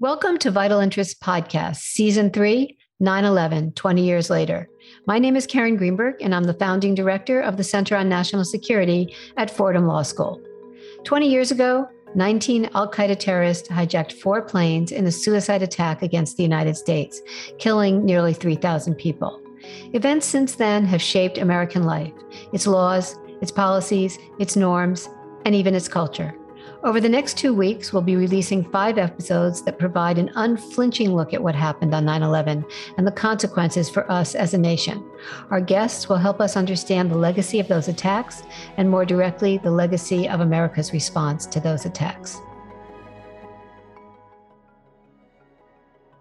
Welcome to Vital Interest Podcast, Season 3, 9 11, 20 years later. My name is Karen Greenberg, and I'm the founding director of the Center on National Security at Fordham Law School. 20 years ago, 19 Al Qaeda terrorists hijacked four planes in a suicide attack against the United States, killing nearly 3,000 people. Events since then have shaped American life, its laws, its policies, its norms, and even its culture. Over the next two weeks, we'll be releasing five episodes that provide an unflinching look at what happened on 9 11 and the consequences for us as a nation. Our guests will help us understand the legacy of those attacks and, more directly, the legacy of America's response to those attacks.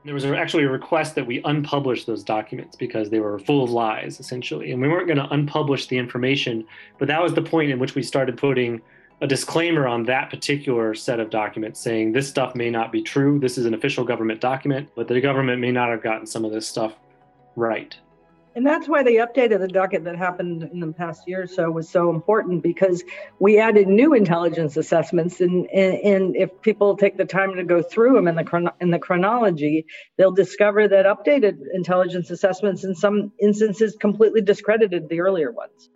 there was actually a request that we unpublish those documents because they were full of lies essentially and we weren't going to unpublish the information but that was the point in which we started putting a disclaimer on that particular set of documents saying this stuff may not be true. This is an official government document, but the government may not have gotten some of this stuff right. And that's why the update of the docket that happened in the past year or so was so important because we added new intelligence assessments. And, and, and if people take the time to go through them in the, chron- in the chronology, they'll discover that updated intelligence assessments in some instances completely discredited the earlier ones.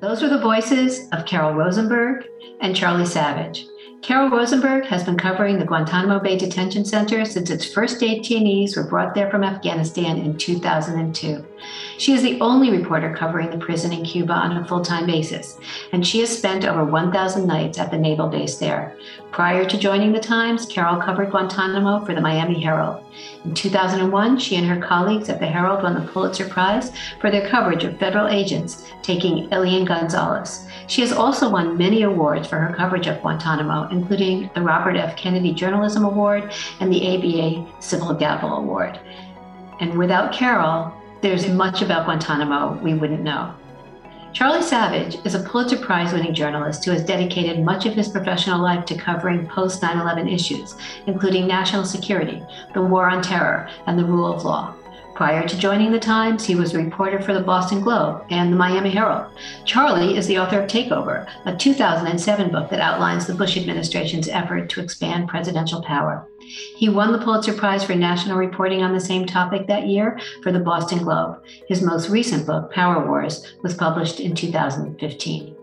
Those are the voices of Carol Rosenberg and Charlie Savage. Carol Rosenberg has been covering the Guantanamo Bay Detention Center since its first detainees were brought there from Afghanistan in 2002. She is the only reporter covering the prison in Cuba on a full time basis, and she has spent over 1,000 nights at the naval base there. Prior to joining the Times, Carol covered Guantanamo for the Miami Herald. In 2001, she and her colleagues at the Herald won the Pulitzer Prize for their coverage of federal agents taking Elian Gonzalez. She has also won many awards for her coverage of Guantanamo, including the Robert F. Kennedy Journalism Award and the ABA Civil Gavel Award. And without Carol, there's much about Guantanamo we wouldn't know. Charlie Savage is a Pulitzer Prize winning journalist who has dedicated much of his professional life to covering post 9 11 issues, including national security, the war on terror, and the rule of law. Prior to joining the Times, he was a reporter for the Boston Globe and the Miami Herald. Charlie is the author of Takeover, a 2007 book that outlines the Bush administration's effort to expand presidential power. He won the Pulitzer Prize for national reporting on the same topic that year for the Boston Globe. His most recent book, Power Wars, was published in 2015.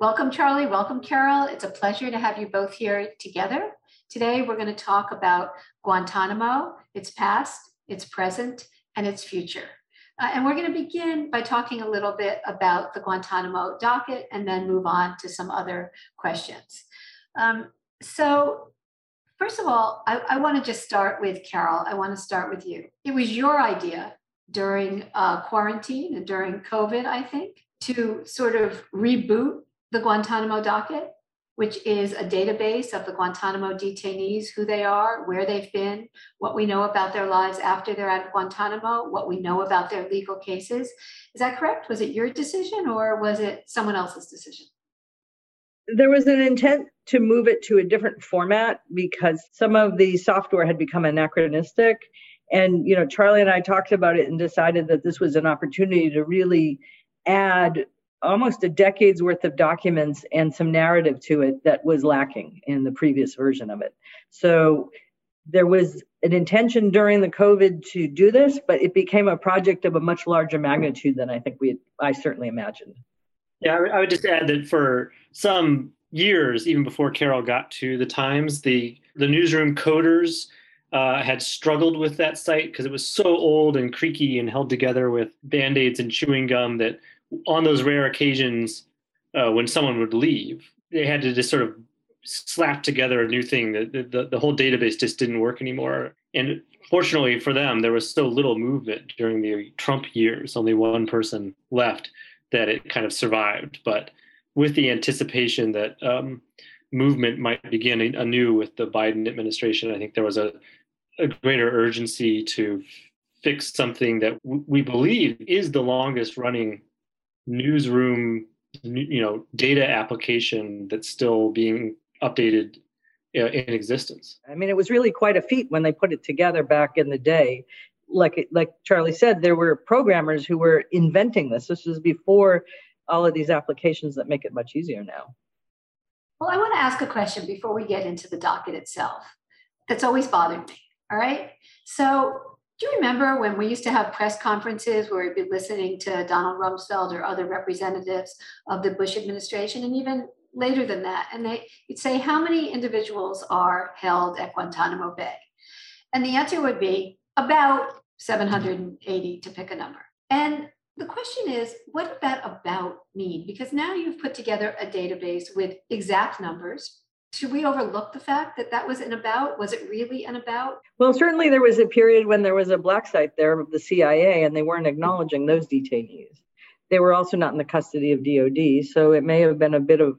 Welcome, Charlie. Welcome, Carol. It's a pleasure to have you both here together. Today, we're going to talk about Guantanamo, its past, its present, and its future. Uh, and we're going to begin by talking a little bit about the Guantanamo docket and then move on to some other questions. Um, so, first of all, I, I want to just start with Carol. I want to start with you. It was your idea during uh, quarantine and during COVID, I think, to sort of reboot the Guantanamo docket which is a database of the Guantanamo detainees, who they are, where they've been, what we know about their lives after they're at Guantanamo, what we know about their legal cases. Is that correct? Was it your decision or was it someone else's decision? There was an intent to move it to a different format because some of the software had become anachronistic. And, you know, Charlie and I talked about it and decided that this was an opportunity to really add almost a decade's worth of documents and some narrative to it that was lacking in the previous version of it. So there was an intention during the COVID to do this, but it became a project of a much larger magnitude than I think we I certainly imagined. Yeah, I would just add that for some years, even before Carol got to the Times, the the newsroom coders uh, had struggled with that site because it was so old and creaky and held together with band aids and chewing gum that on those rare occasions uh, when someone would leave, they had to just sort of slap together a new thing. The, the, the whole database just didn't work anymore. And fortunately for them, there was so little movement during the Trump years, only one person left, that it kind of survived. But with the anticipation that um, movement might begin anew with the Biden administration, I think there was a, a greater urgency to fix something that we believe is the longest running newsroom you know data application that's still being updated uh, in existence i mean it was really quite a feat when they put it together back in the day like like charlie said there were programmers who were inventing this this was before all of these applications that make it much easier now Well, I want to ask a question before we get into the docket itself that's always bothered me. All right. So, do you remember when we used to have press conferences where we'd be listening to Donald Rumsfeld or other representatives of the Bush administration, and even later than that, and they, would say, How many individuals are held at Guantanamo Bay? And the answer would be about 780 to pick a number. And the question is, what did that about mean? Because now you've put together a database with exact numbers. Should we overlook the fact that that was an about? Was it really an about? Well, certainly there was a period when there was a black site there of the CIA and they weren't acknowledging those detainees. They were also not in the custody of DOD, so it may have been a bit of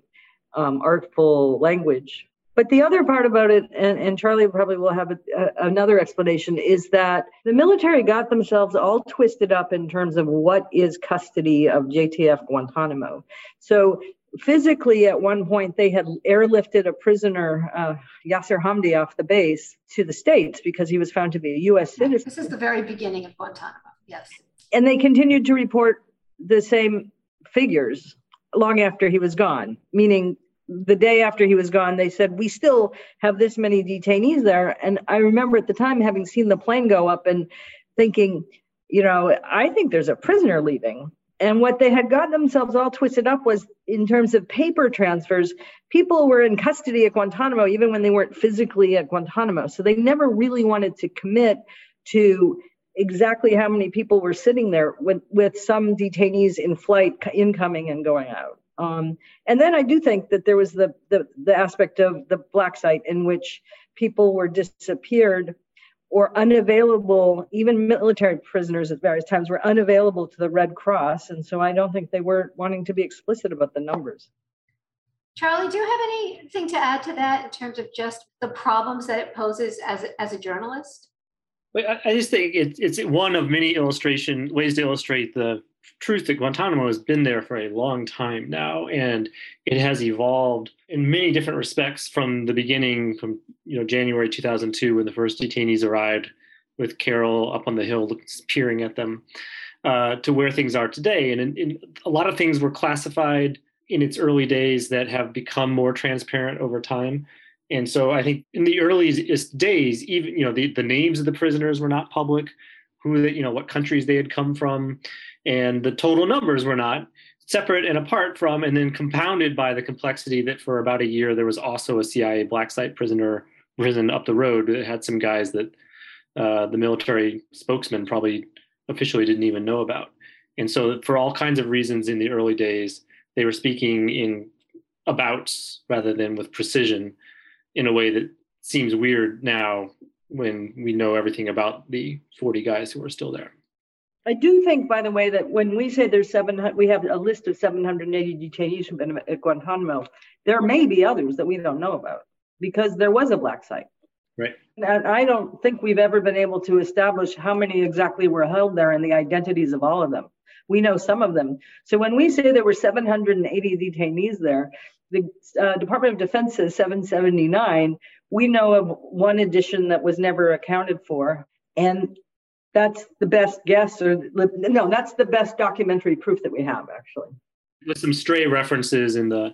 um, artful language but the other part about it, and, and Charlie probably will have a, a, another explanation, is that the military got themselves all twisted up in terms of what is custody of JTF Guantanamo. So physically, at one point, they had airlifted a prisoner, uh, Yasir Hamdi, off the base to the States because he was found to be a U.S. citizen. This is the very beginning of Guantanamo, yes. And they continued to report the same figures long after he was gone, meaning the day after he was gone, they said, We still have this many detainees there. And I remember at the time having seen the plane go up and thinking, you know, I think there's a prisoner leaving. And what they had gotten themselves all twisted up was in terms of paper transfers, people were in custody at Guantanamo even when they weren't physically at Guantanamo. So they never really wanted to commit to exactly how many people were sitting there with, with some detainees in flight incoming and going out. Um, and then I do think that there was the, the, the aspect of the black site in which people were disappeared or unavailable, even military prisoners at various times were unavailable to the Red Cross. And so I don't think they were wanting to be explicit about the numbers. Charlie, do you have anything to add to that in terms of just the problems that it poses as, as a journalist? I just think it's it's one of many illustration ways to illustrate the truth that Guantanamo has been there for a long time now, and it has evolved in many different respects from the beginning, from you know January 2002 when the first detainees arrived, with Carol up on the hill peering at them, uh, to where things are today. And in, in, a lot of things were classified in its early days that have become more transparent over time. And so I think in the earliest days, even you know the, the names of the prisoners were not public, who you know what countries they had come from and the total numbers were not separate and apart from and then compounded by the complexity that for about a year there was also a cia black site prisoner prison up the road. That had some guys that uh, the military spokesman probably officially didn't even know about. And so for all kinds of reasons in the early days they were speaking in abouts rather than with precision in a way that seems weird now when we know everything about the 40 guys who are still there I do think, by the way, that when we say there's 700, we have a list of 780 detainees from at Guantanamo. There may be others that we don't know about because there was a black site. Right. And I don't think we've ever been able to establish how many exactly were held there and the identities of all of them. We know some of them. So when we say there were 780 detainees there, the uh, Department of Defense says 779. We know of one addition that was never accounted for. And that's the best guess or no that's the best documentary proof that we have actually. With some stray references in the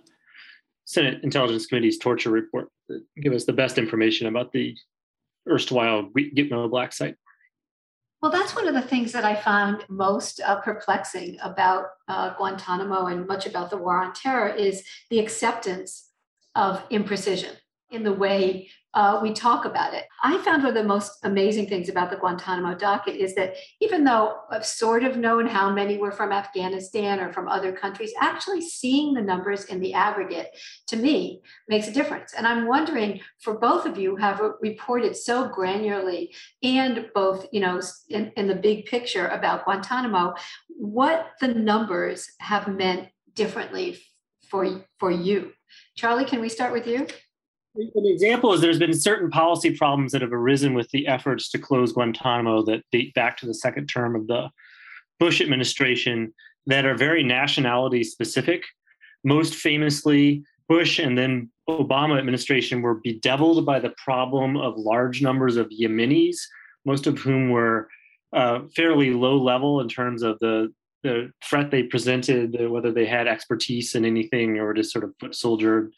senate intelligence committee's torture report that give us the best information about the erstwhile gitmo black site. Well that's one of the things that i found most uh, perplexing about uh, guantanamo and much about the war on terror is the acceptance of imprecision in the way uh, we talk about it. I found one of the most amazing things about the Guantanamo docket is that even though I've sort of known how many were from Afghanistan or from other countries, actually seeing the numbers in the aggregate to me makes a difference. And I'm wondering for both of you have reported so granularly and both, you know, in, in the big picture about Guantanamo, what the numbers have meant differently for, for you. Charlie, can we start with you? An example is there's been certain policy problems that have arisen with the efforts to close Guantanamo that date back to the second term of the Bush administration that are very nationality specific. Most famously, Bush and then Obama administration were bedeviled by the problem of large numbers of Yemenis, most of whom were uh, fairly low level in terms of the the threat they presented, whether they had expertise in anything or just sort of foot soldier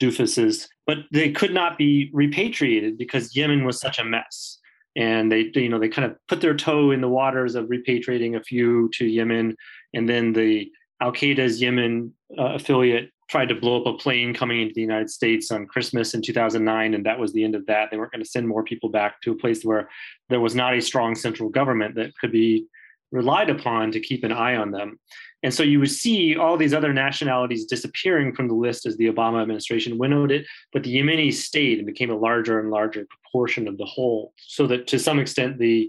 doofuses, but they could not be repatriated because Yemen was such a mess. And they, you know, they kind of put their toe in the waters of repatriating a few to Yemen, and then the Al Qaeda's Yemen uh, affiliate tried to blow up a plane coming into the United States on Christmas in 2009, and that was the end of that. They weren't going to send more people back to a place where there was not a strong central government that could be relied upon to keep an eye on them. And so you would see all these other nationalities disappearing from the list as the Obama administration winnowed it, but the Yemeni stayed and became a larger and larger proportion of the whole. So that to some extent, the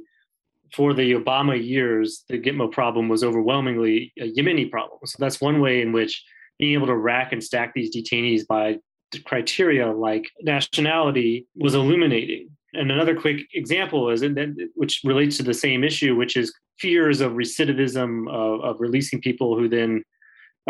for the Obama years, the Gitmo problem was overwhelmingly a Yemeni problem. So that's one way in which being able to rack and stack these detainees by criteria like nationality was illuminating. And another quick example is, which relates to the same issue, which is fears of recidivism of, of releasing people who then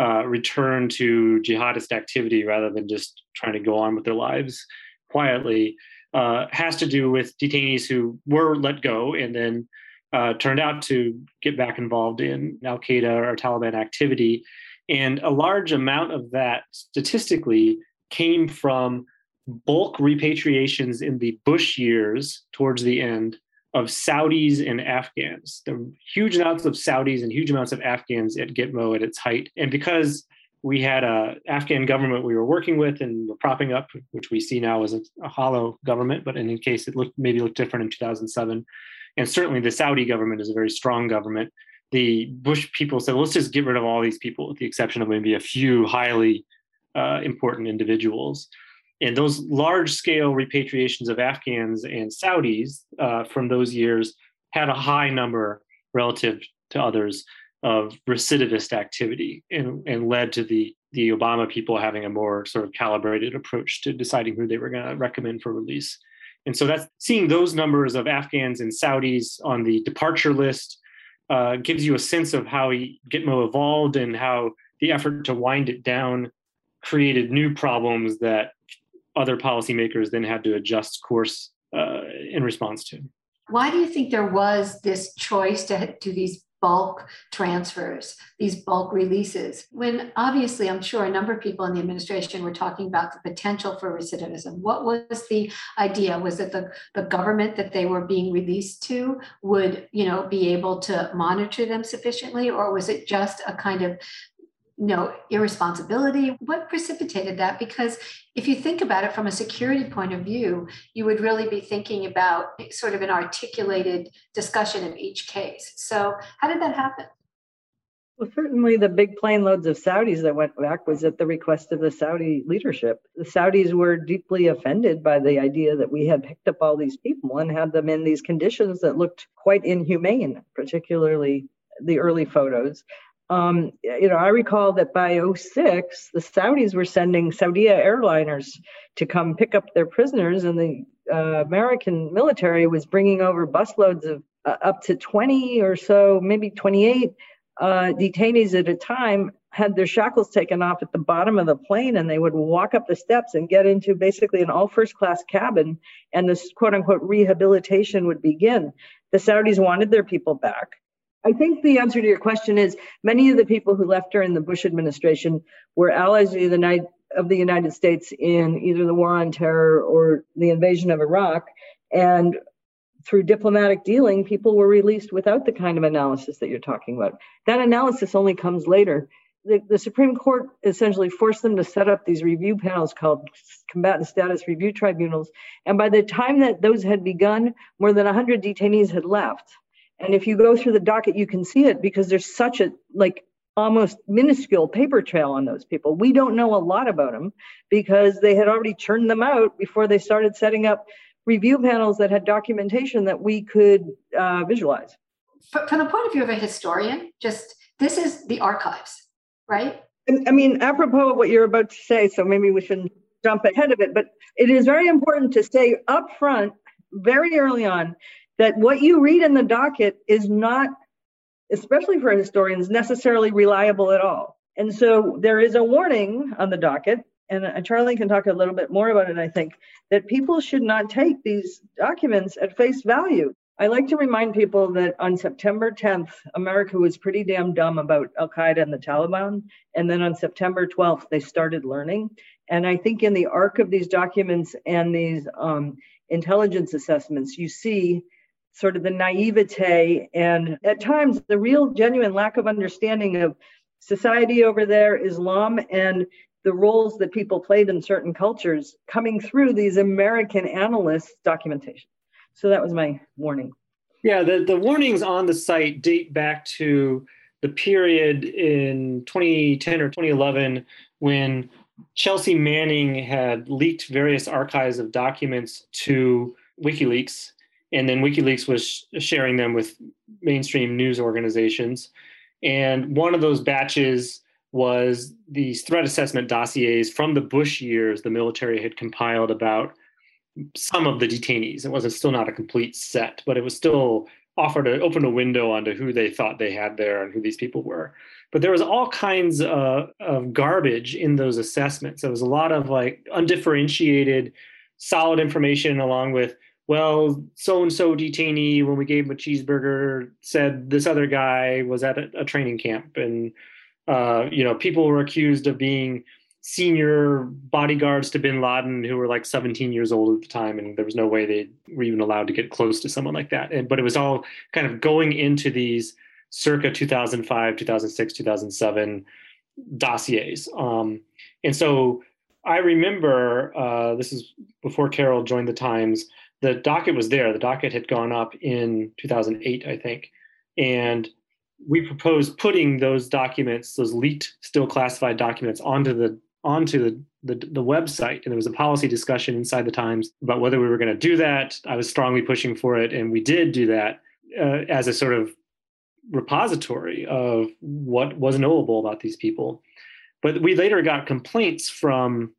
uh, return to jihadist activity rather than just trying to go on with their lives quietly, uh, has to do with detainees who were let go and then uh, turned out to get back involved in Al Qaeda or Taliban activity. And a large amount of that statistically came from bulk repatriations in the Bush years towards the end of Saudis and Afghans. Were huge amounts of Saudis and huge amounts of Afghans at Gitmo at its height. And because we had a Afghan government we were working with and were propping up, which we see now as a, a hollow government, but in case, it looked maybe looked different in 2007. And certainly the Saudi government is a very strong government the Bush people said, well, let's just get rid of all these people, with the exception of maybe a few highly uh, important individuals. And those large scale repatriations of Afghans and Saudis uh, from those years had a high number relative to others of recidivist activity and, and led to the, the Obama people having a more sort of calibrated approach to deciding who they were going to recommend for release. And so that's seeing those numbers of Afghans and Saudis on the departure list uh, gives you a sense of how Gitmo evolved and how the effort to wind it down created new problems that other policymakers then had to adjust course uh, in response to. Why do you think there was this choice to do these bulk transfers, these bulk releases, when obviously I'm sure a number of people in the administration were talking about the potential for recidivism. What was the idea? Was that the, the government that they were being released to would, you know, be able to monitor them sufficiently, or was it just a kind of you know, irresponsibility. What precipitated that? Because if you think about it from a security point of view, you would really be thinking about sort of an articulated discussion of each case. So, how did that happen? Well, certainly the big plane loads of Saudis that went back was at the request of the Saudi leadership. The Saudis were deeply offended by the idea that we had picked up all these people and had them in these conditions that looked quite inhumane, particularly the early photos um, you know, I recall that by 06, the Saudis were sending Saudia airliners to come pick up their prisoners, and the uh, American military was bringing over busloads of uh, up to 20 or so, maybe 28 uh, detainees at a time, had their shackles taken off at the bottom of the plane, and they would walk up the steps and get into basically an all first class cabin, and this quote unquote rehabilitation would begin. The Saudis wanted their people back. I think the answer to your question is many of the people who left during the Bush administration were allies of the, of the United States in either the war on terror or the invasion of Iraq. And through diplomatic dealing, people were released without the kind of analysis that you're talking about. That analysis only comes later. The, the, Supreme Court essentially forced them to set up these review panels called combatant status review tribunals. And by the time that those had begun, more than 100 detainees had left. And if you go through the docket, you can see it because there's such a like almost minuscule paper trail on those people. We don't know a lot about them because they had already churned them out before they started setting up review panels that had documentation that we could uh, visualize. From the point of view of a historian, just this is the archives, right? I mean, apropos of what you're about to say, so maybe we shouldn't jump ahead of it, but it is very important to say up front, very early on, that what you read in the docket is not, especially for historians, necessarily reliable at all. And so there is a warning on the docket, and Charlie can talk a little bit more about it, I think, that people should not take these documents at face value. I like to remind people that on September 10th, America was pretty damn dumb about Al Qaeda and the Taliban. And then on September 12th, they started learning. And I think in the arc of these documents and these um, intelligence assessments, you see sort of the naivete and at times the real genuine lack of understanding of society over there, Islam, and the roles that people played in certain cultures coming through these American analysts' documentation. So that was my warning. Yeah, the, the warnings on the site date back to the period in 2010 or 2011 when Chelsea Manning had leaked various archives of documents to WikiLeaks, and then WikiLeaks was sharing them with mainstream news organizations. And one of those batches was these threat assessment dossiers from the Bush years the military had compiled about some of the detainees. It wasn't still not a complete set, but it was still offered to open a window onto who they thought they had there and who these people were. But there was all kinds of, of garbage in those assessments. There was a lot of like undifferentiated, solid information along with well, so and so detainee, when we gave him a cheeseburger, said this other guy was at a, a training camp. And, uh, you know, people were accused of being senior bodyguards to bin Laden who were like 17 years old at the time. And there was no way they were even allowed to get close to someone like that. And, but it was all kind of going into these circa 2005, 2006, 2007 dossiers. Um, and so I remember uh, this is before Carol joined the Times the docket was there. The docket had gone up in 2008, I think. And we proposed putting those documents, those leaked, still classified documents, onto the onto the, the, the website. And there was a policy discussion inside the Times about whether we were going to do that. I was strongly pushing for it, and we did do that uh, as a sort of repository of what was knowable about these people. But we later got complaints from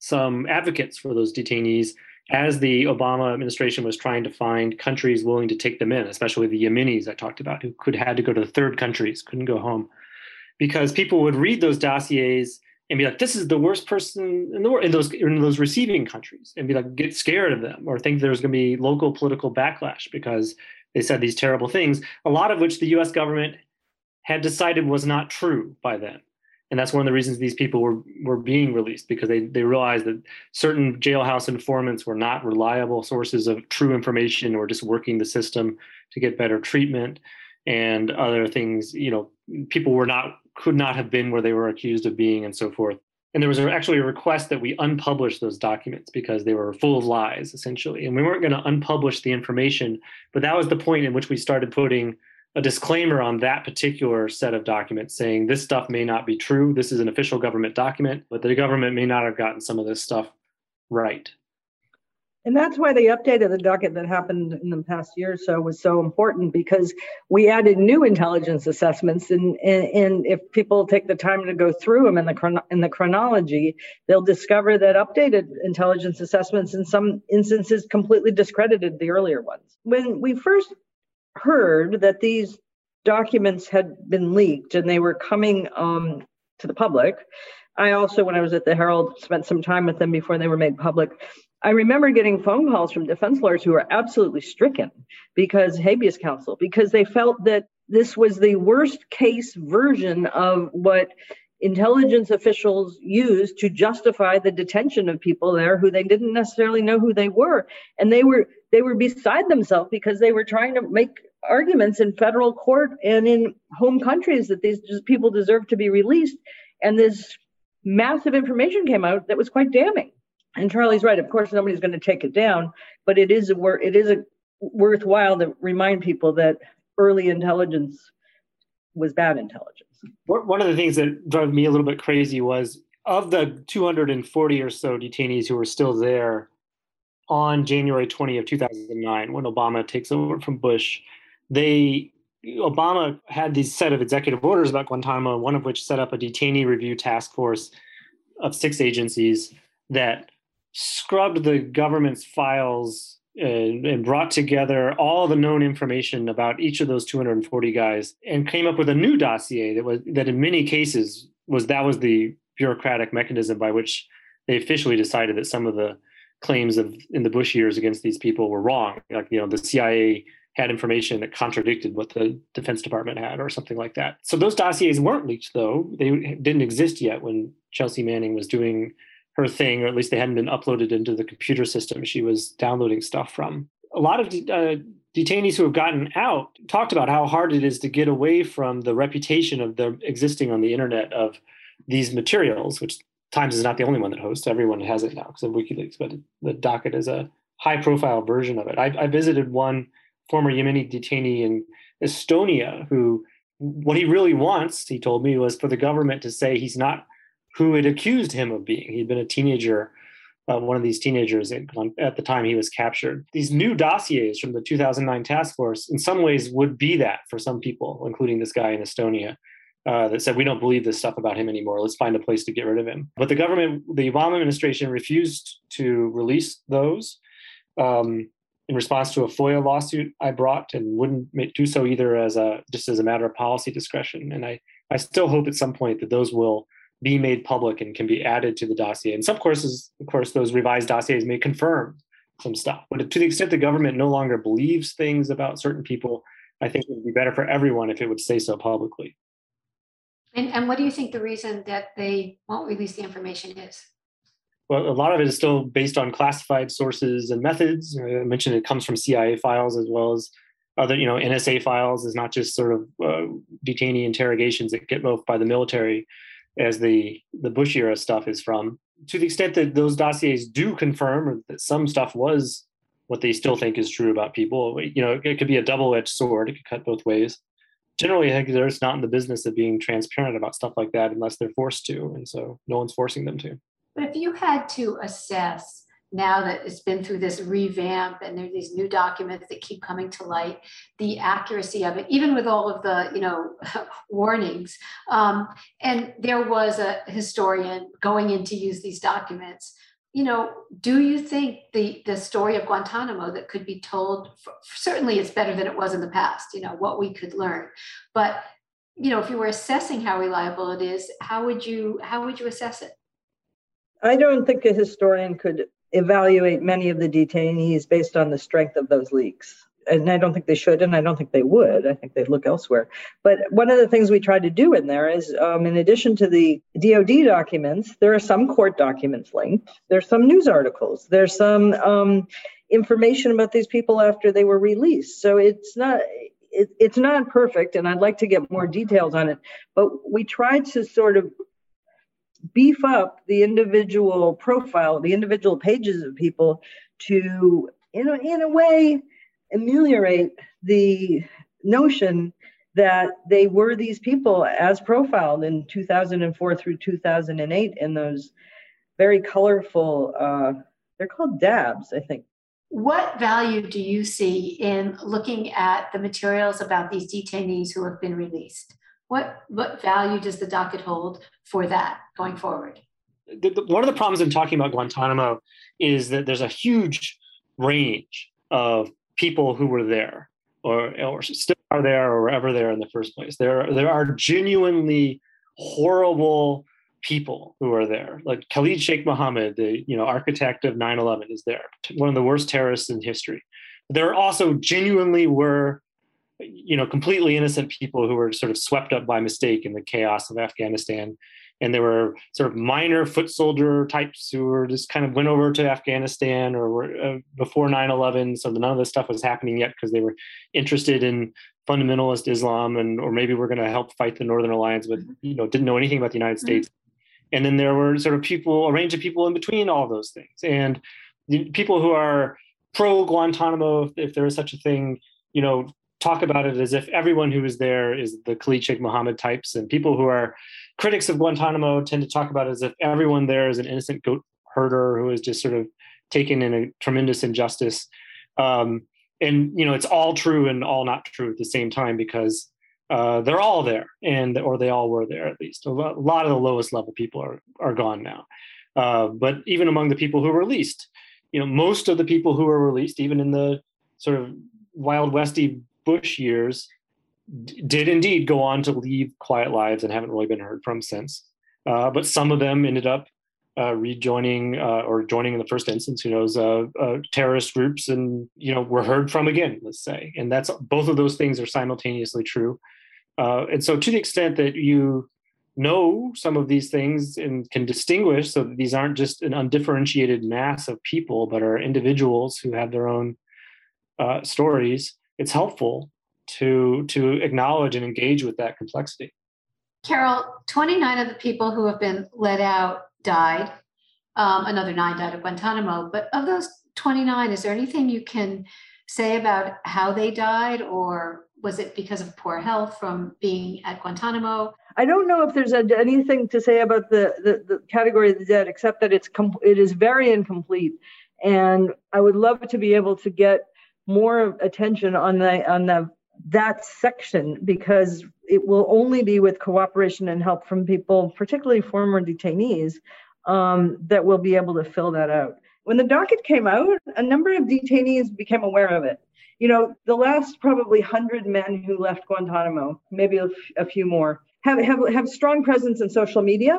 some advocates for those detainees as the Obama administration was trying to find countries willing to take them in, especially the Yemenis I talked about, who could had to go to third countries, couldn't go home, because people would read those dossiers and be like, "This is the worst person in the world," in those in those receiving countries, and be like, get scared of them, or think there's going to be local political backlash because they said these terrible things, a lot of which the U.S. government had decided was not true by then and that's one of the reasons these people were were being released because they they realized that certain jailhouse informants were not reliable sources of true information or just working the system to get better treatment and other things you know people were not could not have been where they were accused of being and so forth. And there was actually a request that we unpublish those documents because they were full of lies essentially. And we weren't going to unpublish the information but that was the point in which we started putting a disclaimer on that particular set of documents saying this stuff may not be true. This is an official government document, but the government may not have gotten some of this stuff right. And that's why the update of the docket that happened in the past year or so was so important because we added new intelligence assessments. And, and, and if people take the time to go through them in the, chron- in the chronology, they'll discover that updated intelligence assessments in some instances completely discredited the earlier ones. When we first heard that these documents had been leaked and they were coming um, to the public. I also, when I was at the Herald, spent some time with them before they were made public. I remember getting phone calls from defense lawyers who were absolutely stricken because habeas counsel, because they felt that this was the worst case version of what intelligence officials used to justify the detention of people there who they didn't necessarily know who they were and they were they were beside themselves because they were trying to make arguments in federal court and in home countries that these people deserve to be released. And this massive information came out that was quite damning. And charlie's right. Of course nobody's going to take it down but it is it is a worthwhile to remind people that early intelligence was bad intelligence. One of the things that drove me a little bit crazy was of the 240 or so detainees who were still there on January 20 of 2009 when Obama takes over from Bush, they Obama had these set of executive orders about Guantanamo, one of which set up a detainee review task force of six agencies that scrubbed the government's files and, and, brought together all the known information about each of those 240 guys and came up with a new dossier that was that in many cases was that was the bureaucratic mechanism by which they officially decided that some of the claims of in the Bush years against these people were wrong. Like you know, the CIA had information that contradicted what the Defense Department had, or something like that. So those dossiers weren't leaked, though they didn't exist yet when Chelsea Manning was doing her thing, or at least they hadn't been uploaded into the computer system she was downloading stuff from. A lot of uh, detainees who have gotten out talked about how hard it is to get away from the reputation of them existing on the internet of these materials, which Times is not the only one that hosts. Everyone has it now because of WikiLeaks, but the docket is a high profile version of it. I, I visited one former Yemeni detainee in Estonia who what he really wants, he told me, was for the government to say he's not who it accused him of being. He'd been a teenager, uh, one of these teenagers at, at, the time he was captured. These new dossiers from the 2009 task force, in some ways, would be that for some people, including this guy in Estonia. Uh, that said, we don't believe this stuff about him anymore. Let's find a place to get rid of him. But the government, the Obama administration refused to release those um, in response to a FOIA lawsuit I brought and wouldn't do so either as a just as a matter of policy discretion. And I, I still hope at some point that those will be made public and can be added to the dossier. In some courses, of course, those revised dossiers may confirm some stuff. But to the extent the government no longer believes things about certain people, I think it would be better for everyone if it would say so publicly. And, and what do you think the reason that they won't release the information is? Well, a lot of it is still based on classified sources and methods. I mentioned it comes from CIA files as well as other, you know, NSA files. Is not just sort of uh, detainee interrogations that get both by the military, as the the Bush era stuff is from. To the extent that those dossiers do confirm that some stuff was what they still think is true about people, you know, it could be a double edged sword. It could cut both ways generally they're just not in the business of being transparent about stuff like that unless they're forced to and so no one's forcing them to. But if you had to assess now that it's been through this revamp and there are these new documents that keep coming to light the accuracy of it even with all of the you know warnings um, and there was a historian going in to use these documents you know, do you think the the story of Guantanamo that could be told? certainly, it's better than it was in the past. You know what we could learn, but you know, if you were assessing how reliable it is, how would you how would you assess it? I don't think a historian could evaluate many of the detainees based on the strength of those leaks and I don't think they should, and I don't think they would. I think they'd look elsewhere. But one of the things we tried to do in there is, um, in addition to the DoD documents, there are some court documents linked. There's some news articles. There's some um, information about these people after they were released. So it's not. It, it's not perfect, and I'd like to get more details on it. But we tried to sort of beef up the individual profile, the individual pages of people to, in a, in a way, ameliorate the notion that they were these people as profiled in 2004 through 2008 in those very colorful, uh, they're called dabs, I think. What value do you see in looking at the materials about these detainees who have been released? What, what value does the docket hold for that going forward? The, the, one of the problems in talking about Guantanamo is that there's a huge range of people who were there or, or still are there or ever there in the first place. There, there are genuinely horrible people who are there. Like Khalid Sheikh Mohammed, the you know architect of 9/11, is there. One of the worst terrorists in history. There also genuinely were, you know, completely innocent people who were sort of swept up by mistake in the chaos of Afghanistan and there were sort of minor foot soldier types who were just kind of went over to Afghanistan or were uh, before 9/11, so none of this stuff was happening yet because they were interested in fundamentalist Islam and or maybe we're going to help fight the Northern Alliance, but mm-hmm. you know didn't know anything about the United mm-hmm. States. And then there were sort of people, a range of people in between all those things, and people who are pro Guantanamo, if there is such a thing, you know, talk about it as if everyone who is there is the Khalid Sheikh Mohammed types, and people who are critics of Guantanamo tend to talk about it as if everyone there is an innocent goat herder who is just sort of taken in a tremendous injustice. Um, and you know, it's all true and all not true at the same time because uh, they're all there, and or they all were there at least. A lot of the lowest level people are are gone now. Uh, but even among the people who were released, you know, most of the people who were released, even in the sort of wild westy Bush years, did indeed go on to leave quiet lives and haven't really been heard from since. Uh, but some of them ended up uh, rejoining uh, or joining in the first instance, who knows, uh, uh, terrorist groups, and you know were heard from again. Let's say, and that's both of those things are simultaneously true. Uh, and so, to the extent that you know some of these things and can distinguish so that these aren't just an undifferentiated mass of people, but are individuals who have their own stories, it's helpful to to acknowledge and engage with that complexity. Carol, 29 of the people who have been let out died. Um, another nine died at Guantanamo. But of those 29, is there anything you can say about how they died, or was it because of poor health from being at Guantanamo? I don't know if there's anything to say about the, the, the category of the dead, except that it's com- it is very incomplete. And I would love to be able to get more attention on the on the that section because it will only be with cooperation and help from people, particularly former detainees, um, that will be able to fill that out. When the docket came out, a number of detainees became aware of it. You know, the last probably 100 men who left Guantanamo, maybe a, f- a few more, have, have, have strong presence in social media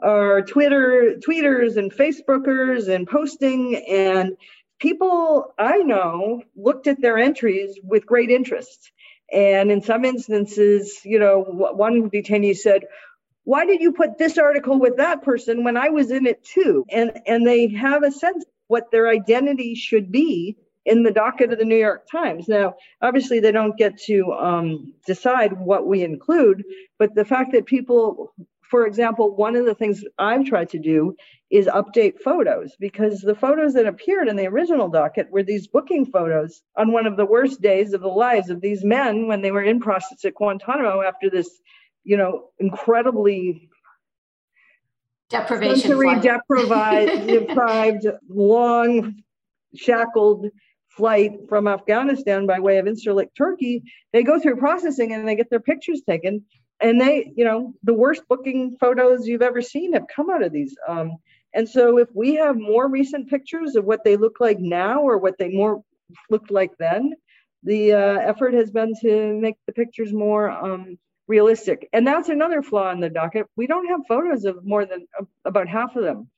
or Twitter, tweeters and Facebookers and posting. And people I know looked at their entries with great interest. And in some instances, you know, one detainee said, why did you put this article with that person when I was in it too? And and they have a sense what their identity should be in the docket of the New York Times. Now, obviously, they don't get to um, decide what we include, but the fact that people, for example, one of the things I've tried to do is update photos because the photos that appeared in the original docket were these booking photos on one of the worst days of the lives of these men when they were in process at Guantanamo after this, you know, incredibly deprivation sensory deprived, deprived, long shackled flight from Afghanistan by way of Incirlik, Turkey. They go through processing and they get their pictures taken. And they, you know, the worst booking photos you've ever seen have come out of these. Um, and so if we have more recent pictures of what they look like now or what they more looked like then, the uh, effort has been to make the pictures more um, realistic. And that's another flaw in the docket. We don't have photos of more than uh, about half of them,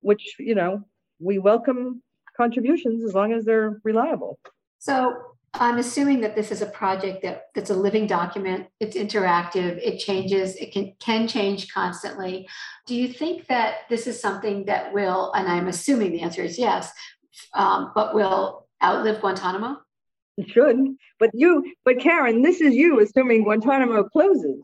which, you know, we welcome contributions as long as they're reliable. So I'm assuming that this is a project that, that's a living document. It's interactive. It changes. It can can change constantly. Do you think that this is something that will, and I'm assuming the answer is yes, um, but will outlive Guantanamo? It should. But you, but Karen, this is you assuming Guantanamo closes.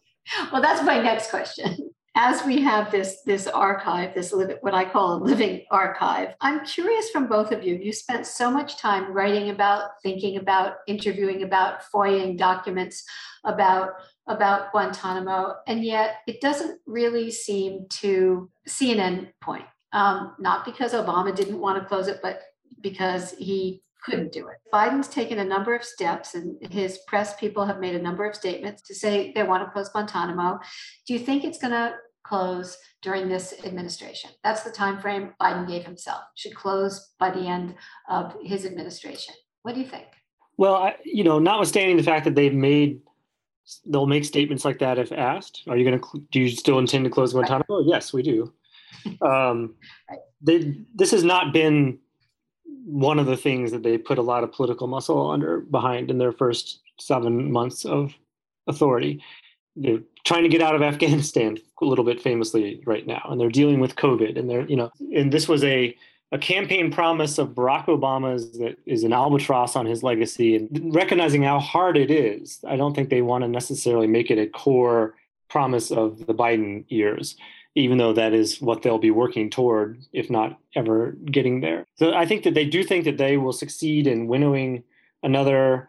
Well, that's my next question as we have this this archive this what i call a living archive i'm curious from both of you. You spent so much time writing about thinking about interviewing about foiling documents about about guantanamo and yet it doesn't really seem to see an end point. Um, not because obama didn't want to close it but because he couldn't do it. Biden's taken a number of steps, and his press people have made a number of statements to say they want to close Guantanamo. Do you think it's going to close during this administration? That's the time frame Biden gave himself. Should close by the end of his administration. What do you think? Well, I, you know, notwithstanding the fact that they've made they'll make statements like that if asked. Are you going to? Do you still intend to close Guantanamo? Right. Yes, we do. Um, right. they, this has not been one of the things that they put a lot of political muscle under behind in their first seven months of authority. They're trying to get out of Afghanistan a little bit famously right now, and they're dealing with COVID, and they're you know, and this was a a campaign promise of Barack Obama's that is an albatross on his legacy, and recognizing how hard it is. I don't think they want to necessarily make it a core promise of the Biden years even though that is what they'll be working toward, if not ever getting there. So I think that they do think that they will succeed in winnowing another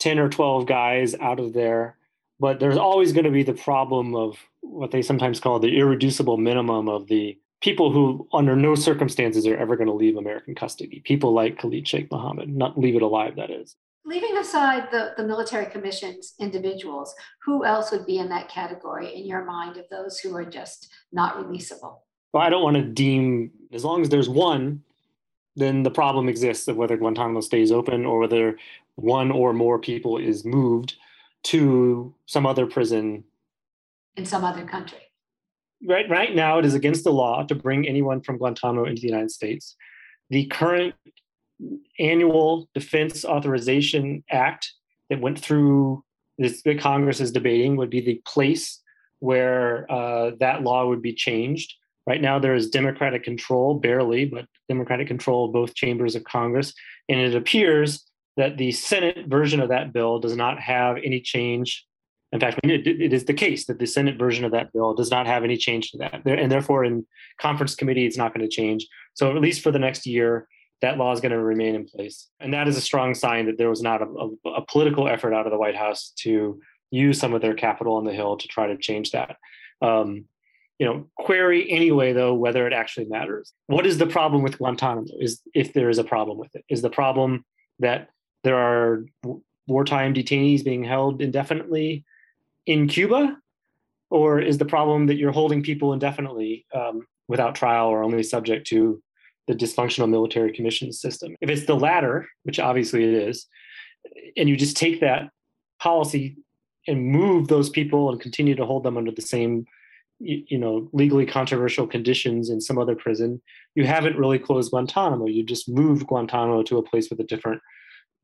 10 or 12 guys out of there. But there's always going to be the problem of what they sometimes call the irreducible minimum of the people who, under no circumstances, are ever going to leave American custody. People like Khalid Sheikh Mohammed, not leave it alive, that is leaving aside the, the military commissions individuals, who else would be in that category in your mind of those who are just not releasable? Well, I don't want to deem, as long as there's one, then the problem exists of whether Guantanamo stays open or whether one or more people is moved to some other prison in some other country. Right, right now, it is against the law to bring anyone from Guantanamo into the United States. The current annual Defense Authorization Act that went through this that Congress is debating would be the place where uh, that law would be changed. Right now, there is Democratic control, barely, but Democratic control of both chambers of Congress. And it appears that the Senate version of that bill does not have any change. In fact, it is the case that the Senate version of that bill does not have any change to that. And therefore, in conference committee, it's not going to change. So, at least for the next year, that law is going to remain in place. And that is a strong sign that there was not a, a, a, political effort out of the White House to use some of their capital on the Hill to try to change that. Um, you know, query anyway, though, whether it actually matters. What is the problem with Guantanamo? Is if there is a problem with it? Is the problem that there are wartime detainees being held indefinitely in Cuba? Or is the problem that you're holding people indefinitely um, without trial or only subject to the dysfunctional military commission system. If it's the latter, which obviously it is, and you just take that policy and move those people and continue to hold them under the same you know legally controversial conditions in some other prison you haven't really closed guantanamo. You just moved guantanamo to a place with a different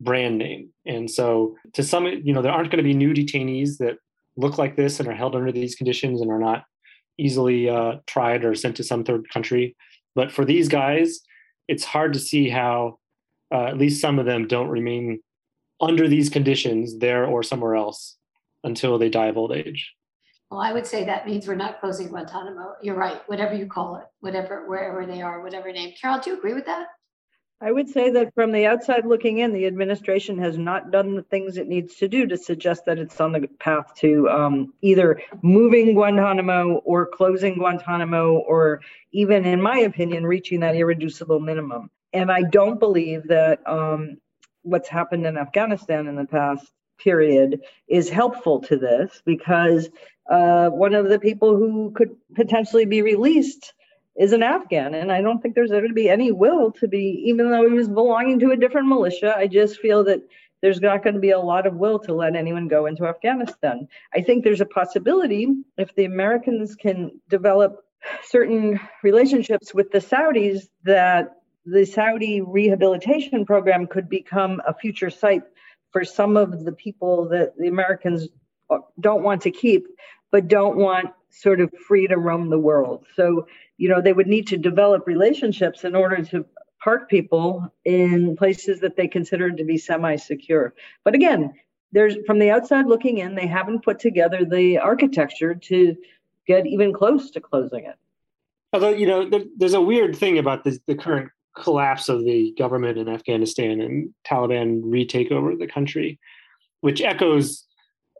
brand name. And so to some you know there aren't going to be new detainees that look like this and are held under these conditions and are not easily uh, tried or sent to some third country but for these guys, it's hard to see how uh, at least some of them don't remain under these conditions there or somewhere else until they die of old age. Well, I would say that means we're not closing Guantanamo. You're right, whatever you call it, whatever, wherever they are, whatever name. Carol, do you agree with that? I would say that from the outside looking in, the administration has not done the things it needs to do to suggest that it's on the path to um, either moving Guantanamo or closing Guantanamo, or even, in my opinion, reaching that irreducible minimum. And I don't believe that um, what's happened in Afghanistan in the past period is helpful to this because uh, one of the people who could potentially be released is an Afghan. And I don't think there's ever going to be any will to be, even though he was belonging to a different militia. I just feel that there's not going to be a lot of will to let anyone go into Afghanistan. I think there's a possibility if the Americans can develop certain relationships with the Saudis that the Saudi rehabilitation program could become a future site for some of the people that the Americans don't want to keep, but don't want sort of free to roam the world. So you know, they would need to develop relationships in order to park people in places that they considered to be semi-secure. But again, there's from the outside looking in, they haven't put together the architecture to get even close to closing it. Although, you know, there, there's a weird thing about this, the current collapse of the government in Afghanistan and Taliban retake over the country, which echoes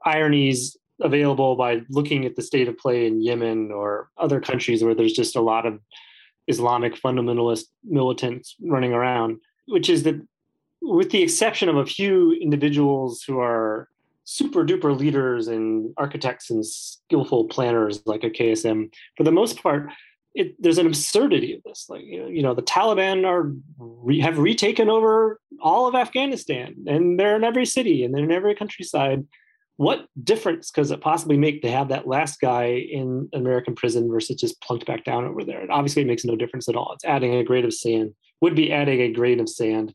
ironies available by looking at the state of play in Yemen or other countries where there's just a lot of Islamic fundamentalist militants running around, which is that, with the exception of a few individuals who are super duper leaders and architects and skillful planners like a KSM, for the most part, it, there's an absurdity of this. Like you know, the Taliban are re, have retaken over all of Afghanistan, and they're in every city and they're in every countryside what difference does it possibly make to have that last guy in American prison versus just plunked back down over there? It obviously makes no difference at all. It's adding a grain of sand, would be adding a grain of sand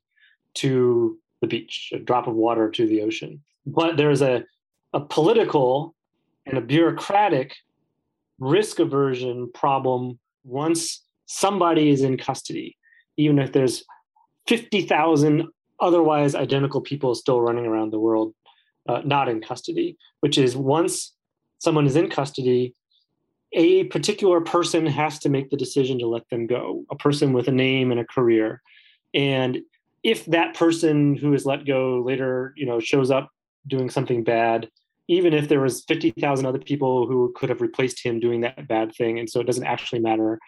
to the beach, a drop of water to the ocean. But there's a, a political and a bureaucratic risk aversion problem once somebody is in custody, even if there's 50,000 otherwise identical people still running around the world uh, not in custody, which is once someone is in custody, a particular person has to make the decision to let them go, a person with a name and a career. And if that person who is let go later, you know, shows up doing something bad, even if there was 50,000 other people who could have replaced him doing that bad thing, and so it doesn't actually matter,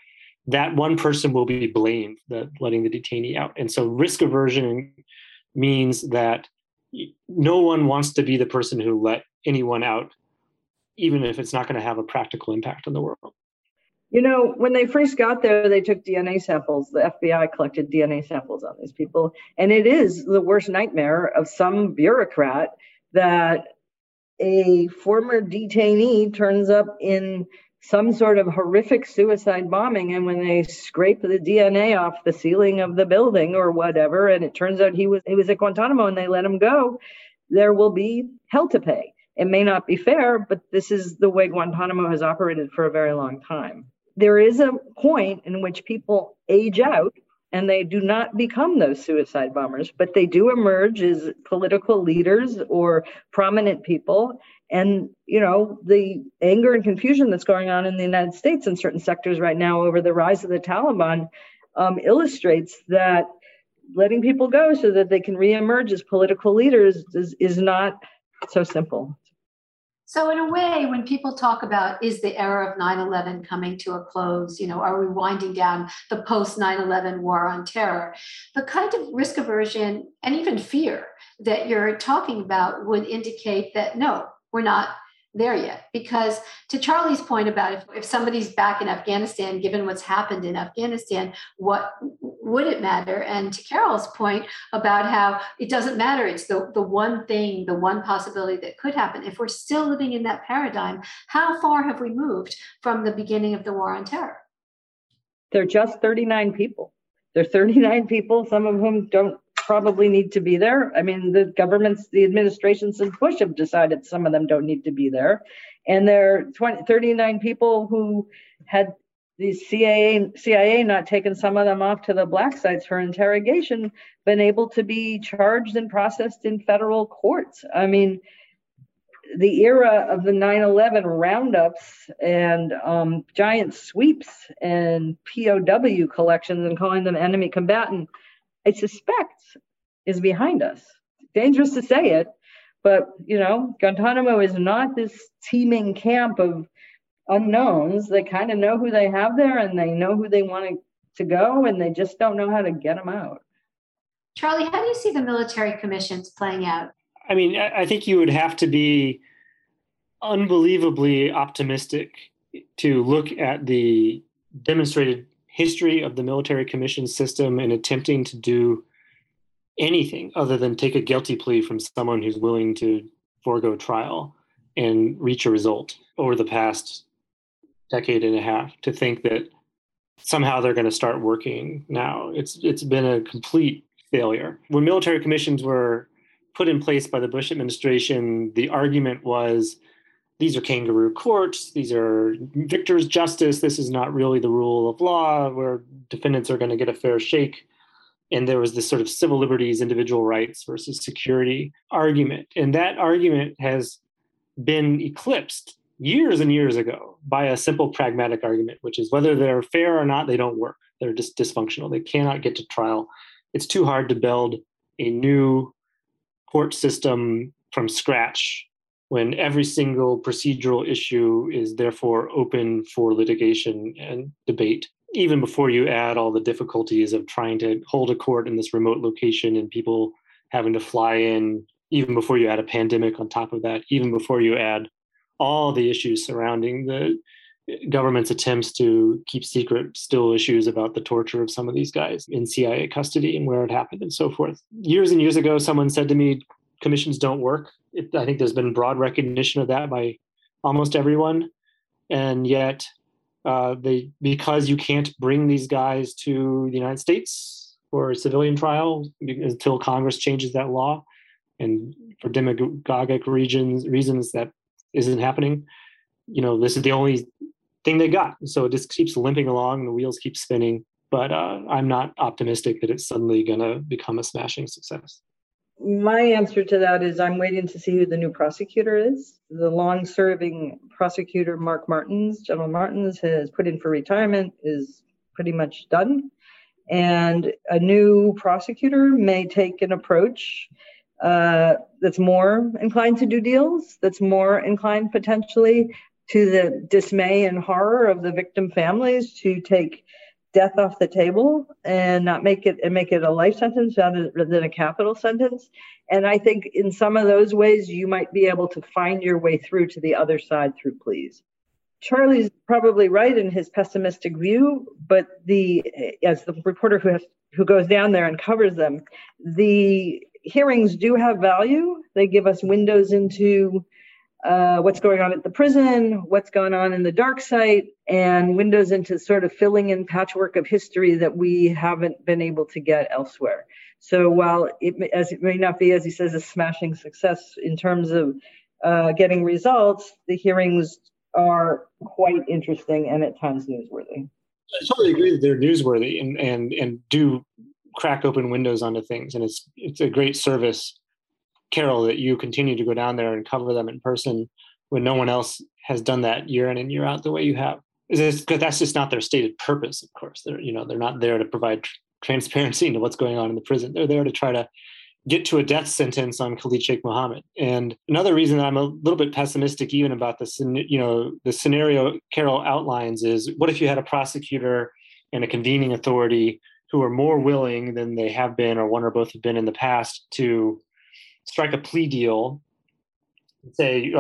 that one person will be blamed that letting the detainee out. And so risk aversion means that no one wants to be the person who let anyone out, even if it's not going to have a practical impact on the world. You know, when they first got there, they took DNA samples. The FBI collected DNA samples on these people. And it is the worst nightmare of some bureaucrat that a former detainee turns up in some sort of horrific suicide bombing and when they scrape the DNA off the ceiling of the building or whatever and it turns out he was he was at Guantanamo and they let him go there will be hell to pay It may not be fair, but this is the way Guantanamo has operated for a very long time. There is a point in which people age out and they do not become those suicide bombers, but they do emerge as political leaders or prominent people. And, you know, the anger and confusion that's going on in the United States in certain sectors right now over the rise of the Taliban um, illustrates that letting people go so that they can reemerge as political leaders is, is not so simple. So, in a way, when people talk about is the era of 9 11 coming to a close, you know, are we winding down the post 9 11 war on terror? The kind of risk aversion and even fear that you're talking about would indicate that no, we're not there yet. Because to Charlie's point about if, if somebody's back in Afghanistan, given what's happened in Afghanistan, what would it matter? And to Carol's point about how it doesn't matter, it's the, the one thing, the one possibility that could happen. If we're still living in that paradigm, how far have we moved from the beginning of the war on terror? They're just 39 people. They're 39 people, some of whom don't probably need to be there. I mean, the governments, the administrations since Bush have decided some of them don't need to be there. And there are 20, 39 people who had the CIA, CIA not taken some of them off to the black sites for interrogation, been able to be charged and processed in federal courts. I mean, the era of the 9-11 roundups and um, giant sweeps and POW collections and calling them enemy combatant I suspect is behind us. Dangerous to say it, but you know, Guantanamo is not this teeming camp of unknowns. They kind of know who they have there and they know who they want to go and they just don't know how to get them out. Charlie, how do you see the military commissions playing out? I mean, I think you would have to be unbelievably optimistic to look at the demonstrated history of the military commission system and attempting to do anything other than take a guilty plea from someone who's willing to forego trial and reach a result over the past decade and a half to think that somehow they're going to start working now. It's it's been a complete failure. When military commissions were put in place by the bush administration the argument was these are kangaroo courts, these are victor's justice, this is not really the rule of law where defendants are going to get a fair shake. And there was this sort of civil liberties, individual rights versus security argument. And that argument has been eclipsed years and years ago by a simple pragmatic argument, which is whether they're fair or not, they don't work. They're just dysfunctional. They cannot get to trial. It's too hard to build a new court system from scratch when every single procedural issue is therefore open for litigation and debate even before you add all the difficulties of trying to hold a court in this remote location and people having to fly in even before you add a pandemic on top of that even before you add all the issues surrounding the government's attempts to keep secret still issues about the torture of some of these guys in CIA custody and where it happened and so forth. Years and years ago, someone said to me, commissions don't work. It, I think there's been broad recognition of that by almost everyone, and yet uh, they because you can't bring these guys to the United States for a civilian trial until Congress changes that law, and for demagogic reasons that isn't happening. You know, this is the only thing they got, so it just keeps limping along. and The wheels keep spinning, but uh, I'm not optimistic that it's suddenly going to become a smashing success my answer to that is I'm waiting to see who the new prosecutor is. The long serving prosecutor, Mark Martins, General Martins, has put in for retirement, is pretty much done. And a new prosecutor may take an approach uh, that's more inclined to do deals, that's more inclined potentially to the dismay and horror of the victim families to take death off the table and not make it and make it a life sentence rather than a capital sentence. And I think in some of those ways you might be able to find your way through to the other side through pleas. Charlie's probably right in his pessimistic view, but the as the reporter who has who goes down there and covers them, the hearings do have value. They give us windows into uh, what's going on at the prison, what's going on in the dark site, and windows into sort of filling in patchwork of history that we haven't been able to get elsewhere. So while it, as it may not be, as he says, a smashing success in terms of uh, getting results, the hearings are quite interesting and at times newsworthy. I totally agree that they're newsworthy and and and do crack open windows onto things, and it's it's a great service, Carol, that you continue to go down there and cover them in person when no one else has done that year in and year out the way you have. Is because that's just not their stated purpose. Of course, they're you know they're not there to provide transparency into what's going on in the prison. They're there to try to get to a death sentence on Khalid Sheikh Mohammed. And another reason that I'm a little bit pessimistic even about this, you know, the scenario Carol outlines is what if you had a prosecutor and a convening authority who are more willing than they have been or one or both have been in the past to strike a plea deal, say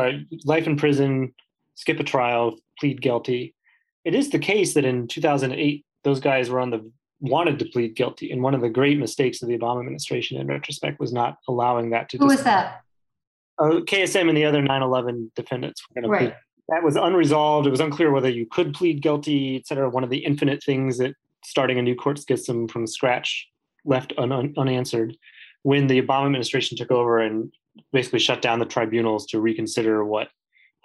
life in prison, skip a trial, plead guilty. It is the case that in 2008, those guys were on the wanted to plead guilty. And one of the great mistakes of the Obama administration in retrospect was not allowing that to Who was that? Uh, KSM and the other 9-11 defendants were going right. to plead. That was unresolved. It was unclear whether you could plead guilty, et cetera. One of the infinite things that starting a new court system from scratch left un- unanswered when the Obama administration took over and basically shut down the tribunals to reconsider what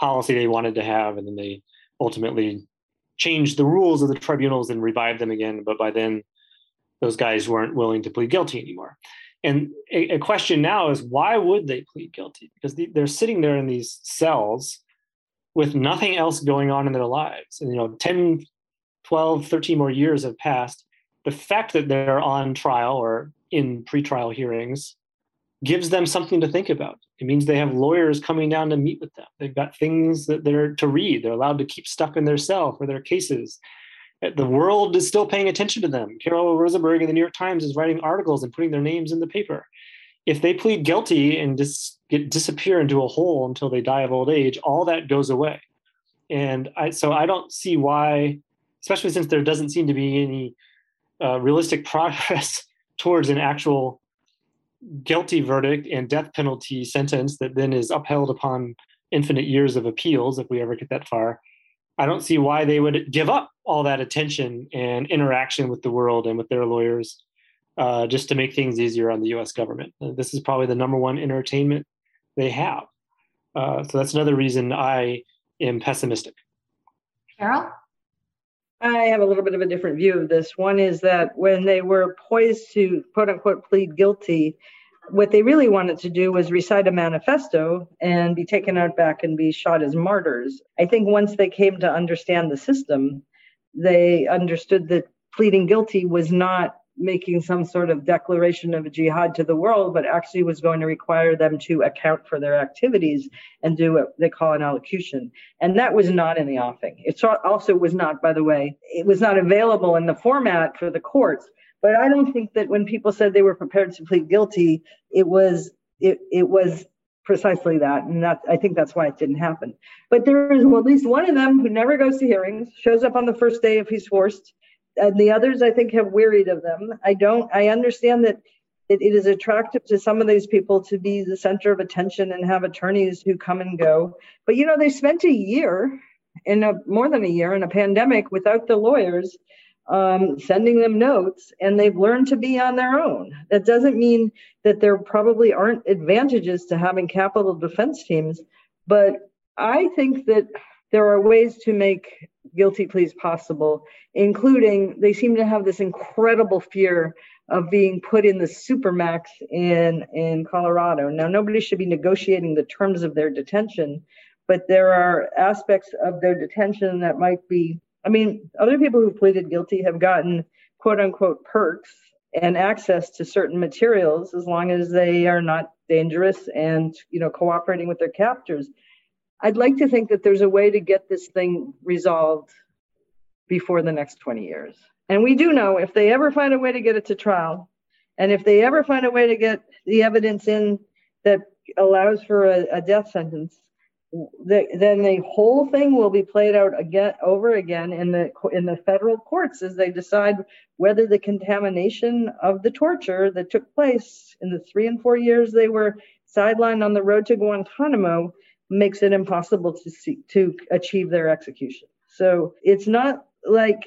policy they wanted to have. And then they ultimately changed the rules of the tribunals and revived them again. But by then, those guys weren't willing to plead guilty anymore. And a, a question now is why would they plead guilty? Because the, they're sitting there in these cells with nothing else going on in their lives. And, you know, 10, 12, 13 more years have passed. The fact that they're on trial or in pretrial hearings gives them something to think about. It means they have lawyers coming down to meet with them. They've got things that they're to read. They're allowed to keep stuff in their cell for their cases. The world is still paying attention to them. Carol Rosenberg in the New York Times is writing articles and putting their names in the paper. If they plead guilty and dis- get, disappear into a hole until they die of old age, all that goes away. And I, so I don't see why, especially since there doesn't seem to be any uh, realistic progress towards an actual guilty verdict and death penalty sentence that then is upheld upon infinite years of appeals if we ever get that far. I don't see why they would give up all that attention and interaction with the world and with their lawyers uh, just to make things easier on the us government. Uh, this is probably the number one entertainment they have. Uh, so that's another reason i am pessimistic. Carol I have a little bit of a different view of this. One is that when they were poised to quote unquote plead guilty, what they really wanted to do was recite a manifesto and be taken out back and be shot as martyrs. I think once they came to understand the system, they understood that pleading guilty was not making some sort of declaration of jihad to the world, but actually was going to require them to account for their activities and do what they call an allocution. And that was not in the offing. It also was not, by the way, it was not available in the format for the courts. But I don't think that when people said they were prepared to plead guilty, it was it it was precisely that and that i think that's why it didn't happen but there is at least one of them who never goes to hearings shows up on the first day if he's forced and the others I think have wearied of them. I don't. I understand that it, it is attractive to some of these people to be the center of attention and have attorneys who come and go. But you know, they spent a year in a more than a year in a pandemic without the lawyers um, sending them notes, and they've learned to be on their own. That doesn't mean that there probably aren't advantages to having capital defense teams, but I think that there are ways to make guilty pleas possible, including they seem to have this incredible fear of being put in the supermax in in Colorado. Now nobody should be negotiating the terms of their detention, but there are aspects of their detention that might be I mean, other people who pleaded guilty have gotten quote unquote perks and access to certain materials as long as they are not dangerous and you know cooperating with their captors I'd like to think that there's a way to get this thing resolved before the next 20 years. And we do know if they ever find a way to get it to trial, and if they ever find a way to get the evidence in that allows for a, a death sentence, the, then the whole thing will be played out again over again in the in the federal courts as they decide whether the contamination of the torture that took place in the three and four years they were sidelined on the road to Guantanamo makes it impossible to see, to achieve their execution. So it's not like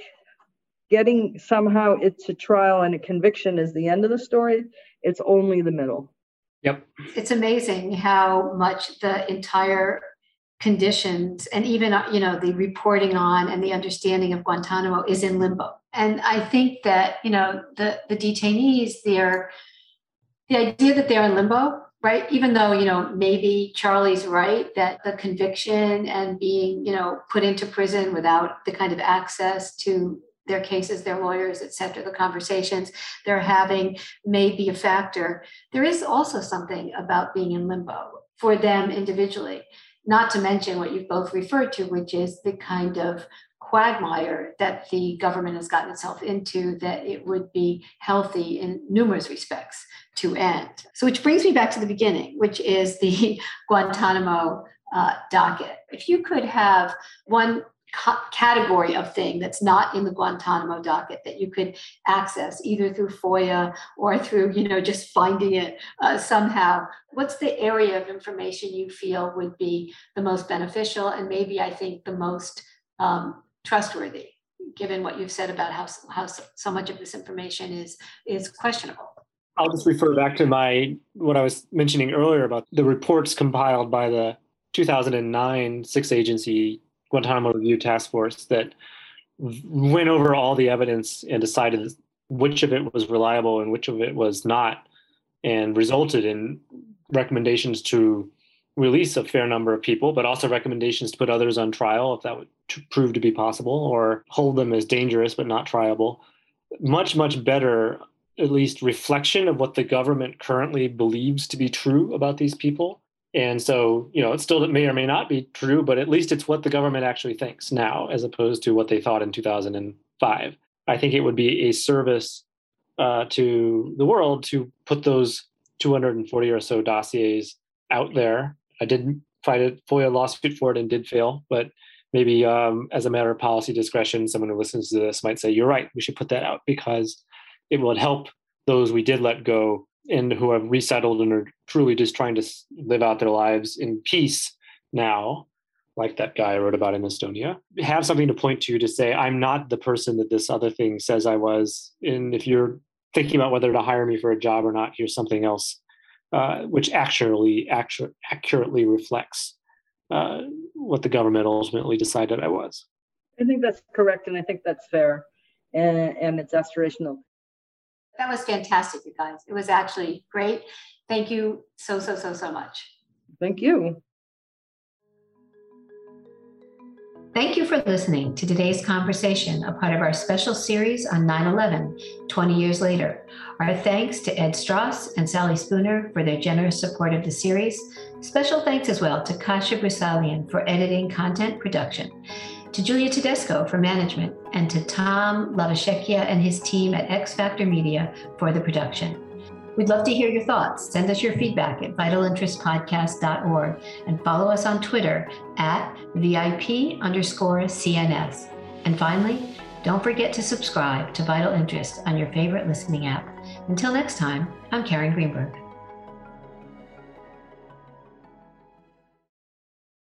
getting somehow it to trial and a conviction is the end of the story. It's only the middle. Yep. It's amazing how much the entire conditions and even you know the reporting on and the understanding of Guantanamo is in limbo. And I think that you know the the detainees, they're the idea that they're in limbo, right? Even though you know maybe Charlie's right that the conviction and being you know put into prison without the kind of access to their cases, their lawyers, et cetera, the conversations they're having may be a factor. There is also something about being in limbo for them individually, not to mention what you've both referred to, which is the kind of quagmire that the government has gotten itself into that it would be healthy in numerous respects to end. So, which brings me back to the beginning, which is the Guantanamo uh, docket. If you could have one category of thing that's not in the Guantanamo docket that you could access either through FOIA or through, you know, just finding it uh, somehow. What's the area of information you feel would be the most beneficial and maybe I think the most um, trustworthy, given what you've said about how how so much of this information is is questionable? I'll just refer back to my what I was mentioning earlier about the reports compiled by the 2009 six agency Guantanamo Review Task Force that went over all the evidence and decided which of it was reliable and which of it was not, and resulted in recommendations to release a fair number of people, but also recommendations to put others on trial if that would prove to be possible, or hold them as dangerous but not triable. Much, much better, at least, reflection of what the government currently believes to be true about these people and so, you know, it still may or may not be true, but at least it's what the government actually thinks now, as opposed to what they thought in 2005. I think it would be a service uh, to the world to put those 240 or so dossiers out there. I didn't fight a FOIA lawsuit for it and did fail, but maybe um, as a matter of policy discretion, someone who listens to this might say, "You're right. We should put that out because it will help those we did let go and who have resettled and are truly just trying to live out their lives in peace now, like that guy I wrote about in Estonia, have something to point to to say, I'm not the person that this other thing says I was. And if you're thinking about whether to hire me for a job or not, here's something else, uh, which actually actu- accurately reflects uh, what the government ultimately decided I was. I think that's correct, and I think that's fair, and, and it's aspirational. That was fantastic, you guys. It was actually great. Thank you so, so, so, so much. Thank you. Thank you for listening to today's conversation, a part of our special series on 9 11, 20 years later. Our thanks to Ed Strauss and Sally Spooner for their generous support of the series. Special thanks as well to Kasia Brisalian for editing content production to Julia Tedesco for management, and to Tom Lavashekia and his team at X Factor Media for the production. We'd love to hear your thoughts. Send us your feedback at vitalinterestpodcast.org and follow us on Twitter at VIP underscore CNS. And finally, don't forget to subscribe to Vital Interest on your favorite listening app. Until next time, I'm Karen Greenberg.